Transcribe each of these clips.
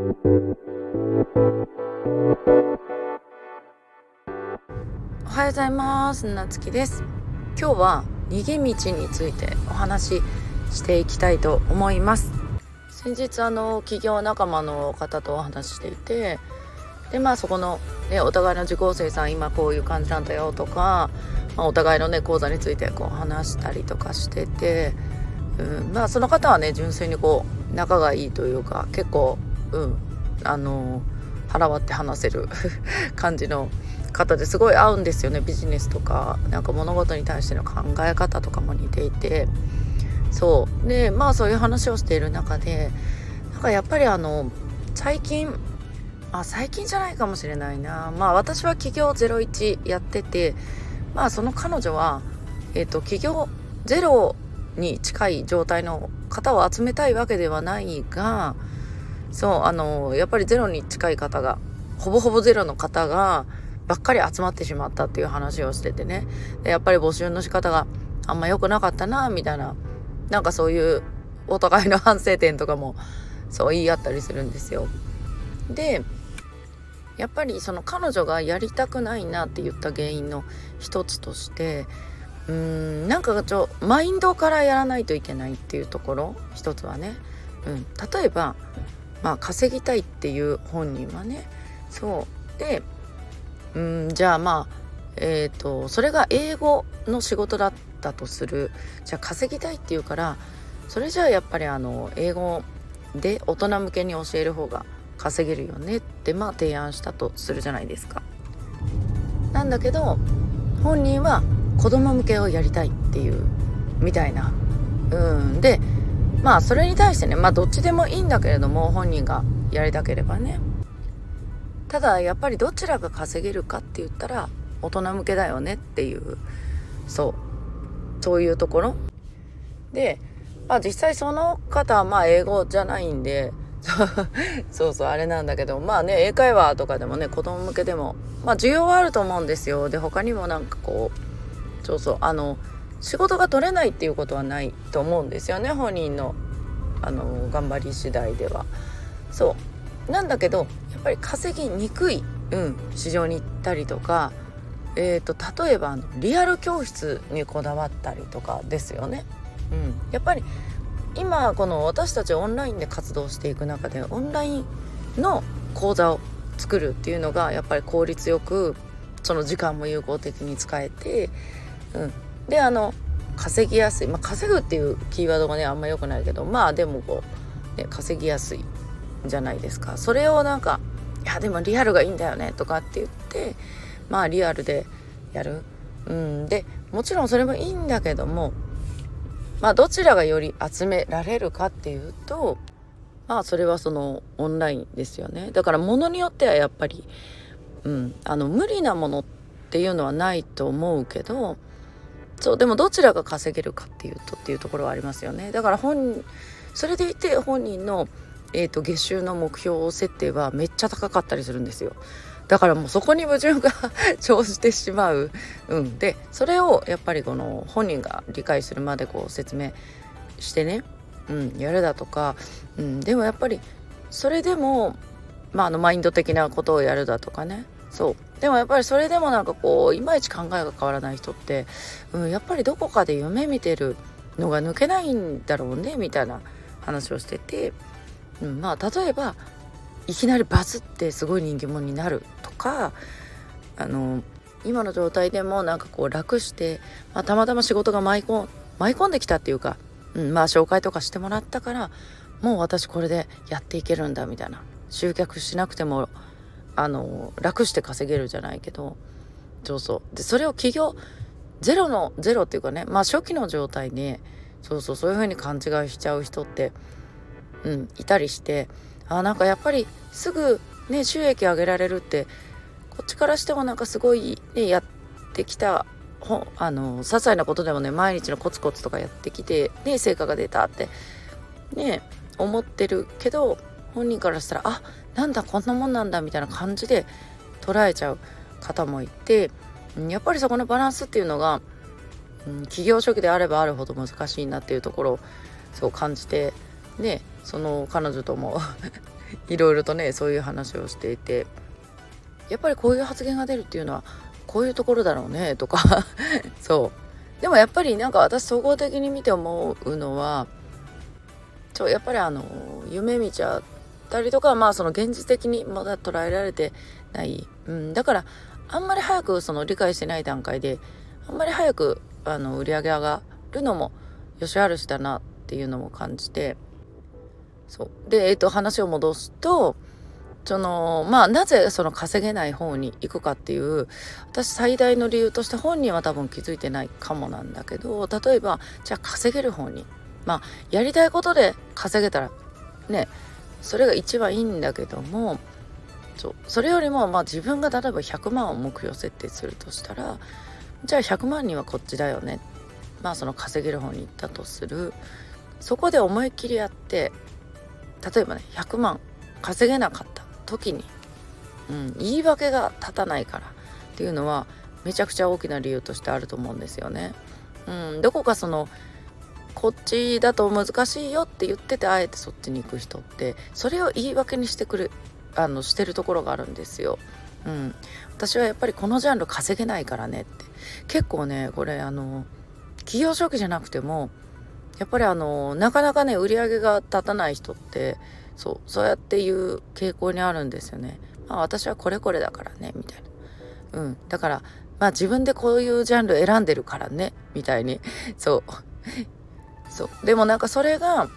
おはようございます。なつきです。今日は逃げ道についてお話ししていきたいと思います。先日あの企業仲間の方とお話ししていてでまあそこの、ね、お互いの受講生さん今こういう感じなんだよとか、まあ、お互いのね講座についてこう話したりとかしてて、うん、まあその方はね純粋にこう仲がいいというか結構うん。あの腹割って話せる 感じの方ですごい合うんですよねビジネスとか。なんか物事に対しての考え方とかも似ていて。そう。でまあそういう話をしている中でなんかやっぱりあの最近あ最近じゃないかもしれないな。まあ私は企業01やっててまあその彼女はえっ、ー、と企業ゼロに近い状態の方を集めたいわけではないがそうあのやっぱりゼロに近い方がほぼほぼゼロの方がばっかり集まってしまったっていう話をしててねやっぱり募集の仕方があんま良くなかったなみたいななんかそういうお互いの反省点とかもそう言い合ったりするんですよ。でやっぱりその彼女がやりたくないなって言った原因の一つとしてうーんなんかちょマインドからやらないといけないっていうところ一つはね、うん、例えばまあ稼ぎたいっていう本人はねそうでうんじゃあまあえっ、ー、とそれが英語の仕事だったとするじゃあ稼ぎたいっていうからそれじゃあやっぱりあの英語で大人向けに教える方が稼げるよねってまあ提案したとするじゃないですか。なんだけど本人は子供向けをやりたいっていうみたいな。うんでまあそれに対してねまあどっちでもいいんだけれども本人がやりたければね。ただやっぱりどちらが稼げるかって言ったら大人向けだよねっていうそうそういうところ。でまあ実際その方はまあ英語じゃないんで そうそうあれなんだけどまあね英会話とかでもね子供向けでもまあ需要はあると思うんですよ。で他にもなんかこうそうそうあの仕事が取れないっていうことはないと思うんですよね本人のあの頑張り次第では。そうなんだけどやっぱり稼ぎにくい、うん、市場に行ったりとか、えーと、例えばリアル教室にこだわったりとかですよね。うん、やっぱり今この私たちオンラインで活動していく中でオンラインの講座を作るっていうのがやっぱり効率よくその時間も有効的に使えて、うん、であの稼ぎやすい、まあ、稼ぐっていうキーワードがねあんま良くないけどまあでもこう、ね、稼ぎやすいじゃないですか。それをなんか「いやでもリアルがいいんだよね」とかって言ってまあリアルでやる。うん、でもちろんそれもいいんだけどもまあどちらがより集められるかっていうとまあそれはそのオンラインですよね。だからものによってはやっぱり、うん、あの無理なものっていうのはないと思うけどそうでもどちらが稼げるかっていうとっていうところはありますよね。だから本それでいて本人の、えーと、月収の目標設定はめっちゃ高かったりするんですよ。だからもうそこに矛盾が 生じてしまう、うん、でそれをやっぱりこの本人が理解するまでこう説明してね、うん、やるだとか、うん、でもやっぱりそれでも、まあ、あのマインド的なことをやるだとかね。そう。でもやっぱりそれでもなんかこういまいち考えが変わらない人って、うん、やっぱりどこかで夢見てるのが抜けないんだろうねみたいな話をしてて、うん、まあ例えばいきなりバズってすごい人気者になるとかあの今の状態でもなんかこう楽して、まあ、たまたま仕事が舞い込舞い込んできたっていうか、うん、まあ紹介とかしてもらったからもう私これでやっていけるんだみたいな。集客しなくてもあの楽して稼げるじゃないけどそうそう。でそれを企業ゼロのゼロっていうかねまあ初期の状態でそうそうそういう風に勘違いしちゃう人ってうんいたりしてあなんかやっぱりすぐね収益上げられるってこっちからしてもなんかすごいねやってきたほあの些細なことでもね毎日のコツコツとかやってきてね成果が出たってね思ってるけど本人からしたらあなんだこんなもんなんだみたいな感じで捉えちゃう方もいてやっぱりそこのバランスっていうのが、うん、企業初期であればあるほど難しいなっていうところをそう感じてでその彼女とも いろいろとねそういう話をしていてやっぱりこういう発言が出るっていうのはこういうところだろうねとか そう。でもやっぱりなんか私総合的に見て思うのはちょやっぱりあの夢見ちゃったりとかまあその現実的にまだ捉えられてない、うん、だからあんまり早くその理解してない段階であんまり早くあの売り上げ上がるのもよしあるしだなっていうのも感じてそう。で、えー、と話を戻すとそのまあなぜその稼げない方に行くかっていう私最大の理由として本人は多分気づいてないかもなんだけど例えばじゃあ稼げる方に。まあやりたいことで稼げたらねそれが一番いいんだけどもそうそれよりもまあ自分が例えば100万を目標設定するとしたらじゃあ100万にはこっちだよねまあその稼げる方に行ったとするそこで思いっきりやって例えばね100万稼げなかった時に、うん、言い訳が立たないからっていうのはめちゃくちゃ大きな理由としてあると思うんですよね。うん、どこかそのこっちだと難しいよって言っててあえてそっちに行く人ってそれを言い訳にしてくるあのしてるところがあるんですよ。うん、私はやっぱりこのジャンル稼げないからねって結構ねこれあの企業初期じゃなくてもやっぱりあのなかなかね売り上げが立たない人ってそうそうやっていう傾向にあるんですよね。まあ私はこれこれだからねみたいな。うん、だからまあ自分でこういうジャンル選んでるからねみたいにそうそう。でもなんかそれが、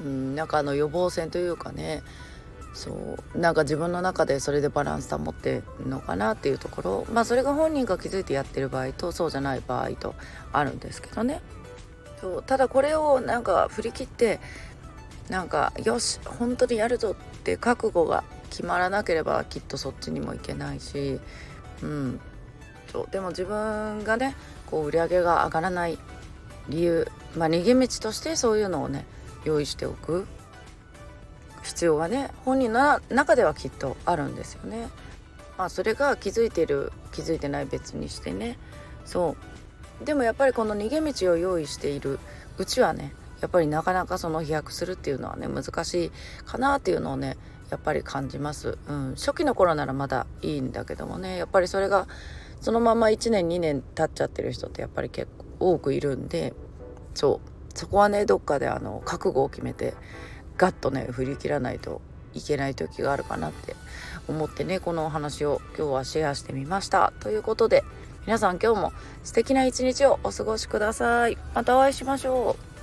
うん、なんかあの予防線というかねそう。なんか自分の中でそれでバランス保ってるのかなっていうところ。まあそれが本人が気づいてやってる場合とそうじゃない場合とあるんですけどね。そう。ただこれをなんか振り切ってなんかよし本当にやるぞって覚悟が決まらなければきっとそっちにも行けないしうん。そう。でも自分がねこう売り上げが上がらない理由まあ逃げ道としてそういうのをね用意しておく。必要がね本人の中ではきっとあるんですよね。まあそれが気づいてる気づいてない別にしてね。そう。でもやっぱりこの逃げ道を用意しているうちはねやっぱりなかなかその飛躍するっていうのはね難しいかなっていうのをねやっぱり感じます、うん、初期の頃ならまだいいんだけどもねやっぱりそれがそのまま1年2年経っちゃってる人ってやっぱり結構多くいるんでそう。そこはねどっかであの覚悟を決めてガッとね振り切らないといけない時があるかなって思ってねこのお話を今日はシェアしてみました。ということで皆さん今日も素敵な一日をお過ごしください。またお会いしましょう。